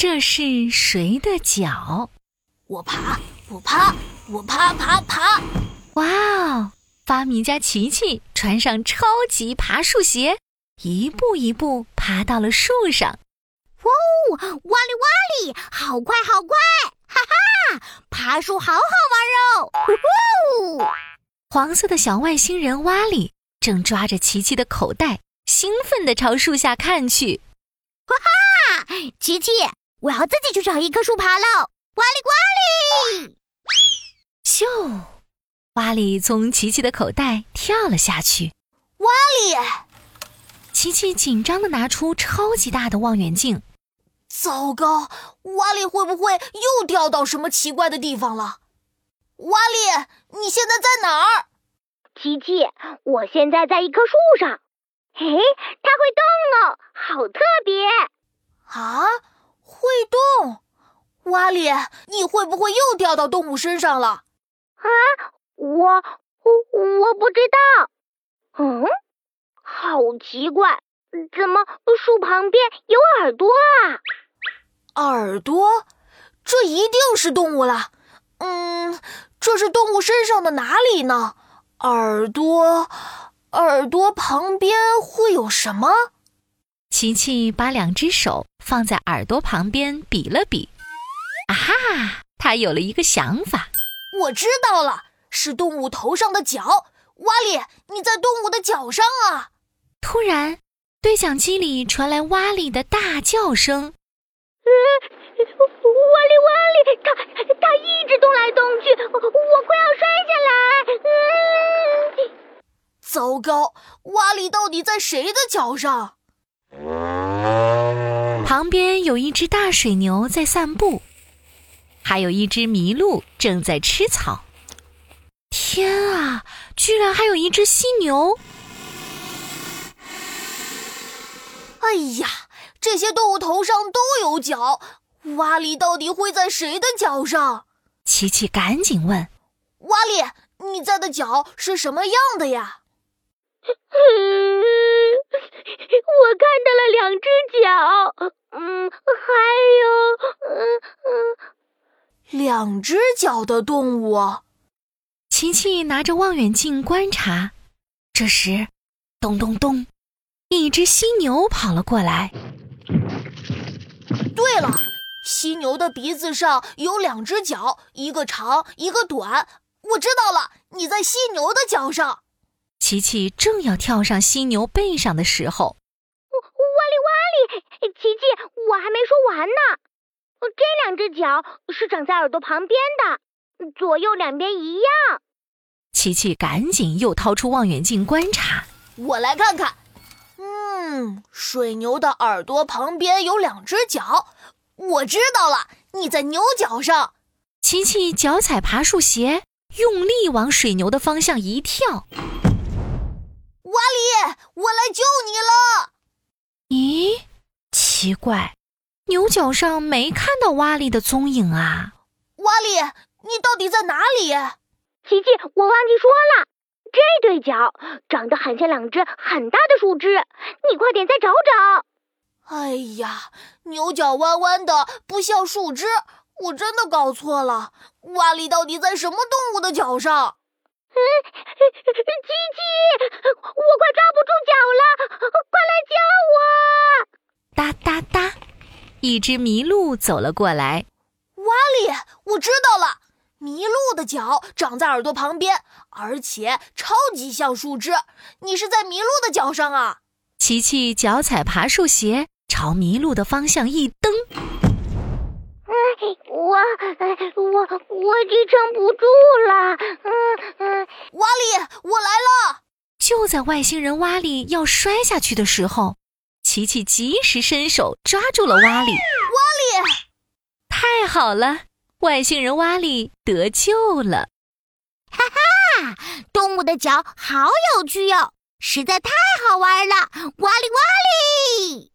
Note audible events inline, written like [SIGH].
这是谁的脚？我爬，我爬，我爬爬爬！哇哦！发明家琪琪穿上超级爬树鞋，一步一步爬到了树上。哇哦！哇哩哇哩，好快好快！哈哈，爬树好好玩哦！呼呼！黄色的小外星人瓦里正抓着琪琪的口袋，兴奋地朝树下看去。哇哈，琪琪，我要自己去找一棵树爬喽！哇哩哇哩！咻！瓦里从琪琪的口袋跳了下去。哇里，琪琪紧张的拿出超级大的望远镜。糟糕，瓦里会不会又掉到什么奇怪的地方了？瓦里，你现在在哪儿？琪琪，我现在在一棵树上。嘿，它会动哦，好特别！啊，会动？瓦里，你会不会又掉到动物身上了？啊，我我我不知道。嗯，好奇怪，怎么树旁边有耳朵啊？耳朵？这一定是动物了。嗯。这是动物身上的哪里呢？耳朵，耳朵旁边会有什么？琪琪把两只手放在耳朵旁边比了比，啊哈，他有了一个想法。我知道了，是动物头上的角。瓦里，你在动物的脚上啊！突然，对讲机里传来瓦里的大叫声。瓦里瓦里，它它一直动来动去，我快要摔下来！糟糕，瓦里到底在谁的脚上？旁边有一只大水牛在散步，还有一只麋鹿正在吃草。天啊，居然还有一只犀牛！哎呀，这些动物头上都有角。瓦里到底会在谁的脚上？琪琪赶紧问：“瓦里，你在的脚是什么样的呀？” [LAUGHS] 我看到了两只脚，嗯，还有，嗯嗯，两只脚的动物。琪琪拿着望远镜观察，这时，咚咚咚，一只犀牛跑了过来。对了。犀牛的鼻子上有两只脚，一个长，一个短。我知道了，你在犀牛的脚上。琪琪正要跳上犀牛背上的时候，哇哩哇哩！琪琪，我还没说完呢。这两只脚是长在耳朵旁边的，左右两边一样。琪琪赶紧又掏出望远镜观察，我来看看。嗯，水牛的耳朵旁边有两只脚。我知道了，你在牛角上。琪琪脚踩爬树鞋，用力往水牛的方向一跳。瓦里，我来救你了。咦，奇怪，牛角上没看到瓦力的踪影啊。瓦力，你到底在哪里？琪琪，我忘记说了，这对角长得很像两只很大的树枝，你快点再找找。哎呀，牛角弯弯的，不像树枝。我真的搞错了，瓦力到底在什么动物的脚上？嗯，[LAUGHS] 琪琪，我快抓不住脚了，快来救我！哒哒哒，一只麋鹿走了过来。瓦里，我知道了，麋鹿的脚长在耳朵旁边，而且超级像树枝。你是在麋鹿的脚上啊？琪琪脚踩爬树鞋。朝麋鹿的方向一蹬，哎，我，我，我支撑不住了。嗯嗯，瓦里，我来了！就在外星人瓦里要摔下去的时候，琪琪及时伸手抓住了瓦里。瓦里，太好了，外星人瓦里得救了！哈哈，动物的脚好有趣哟，实在太好玩了！瓦里瓦里。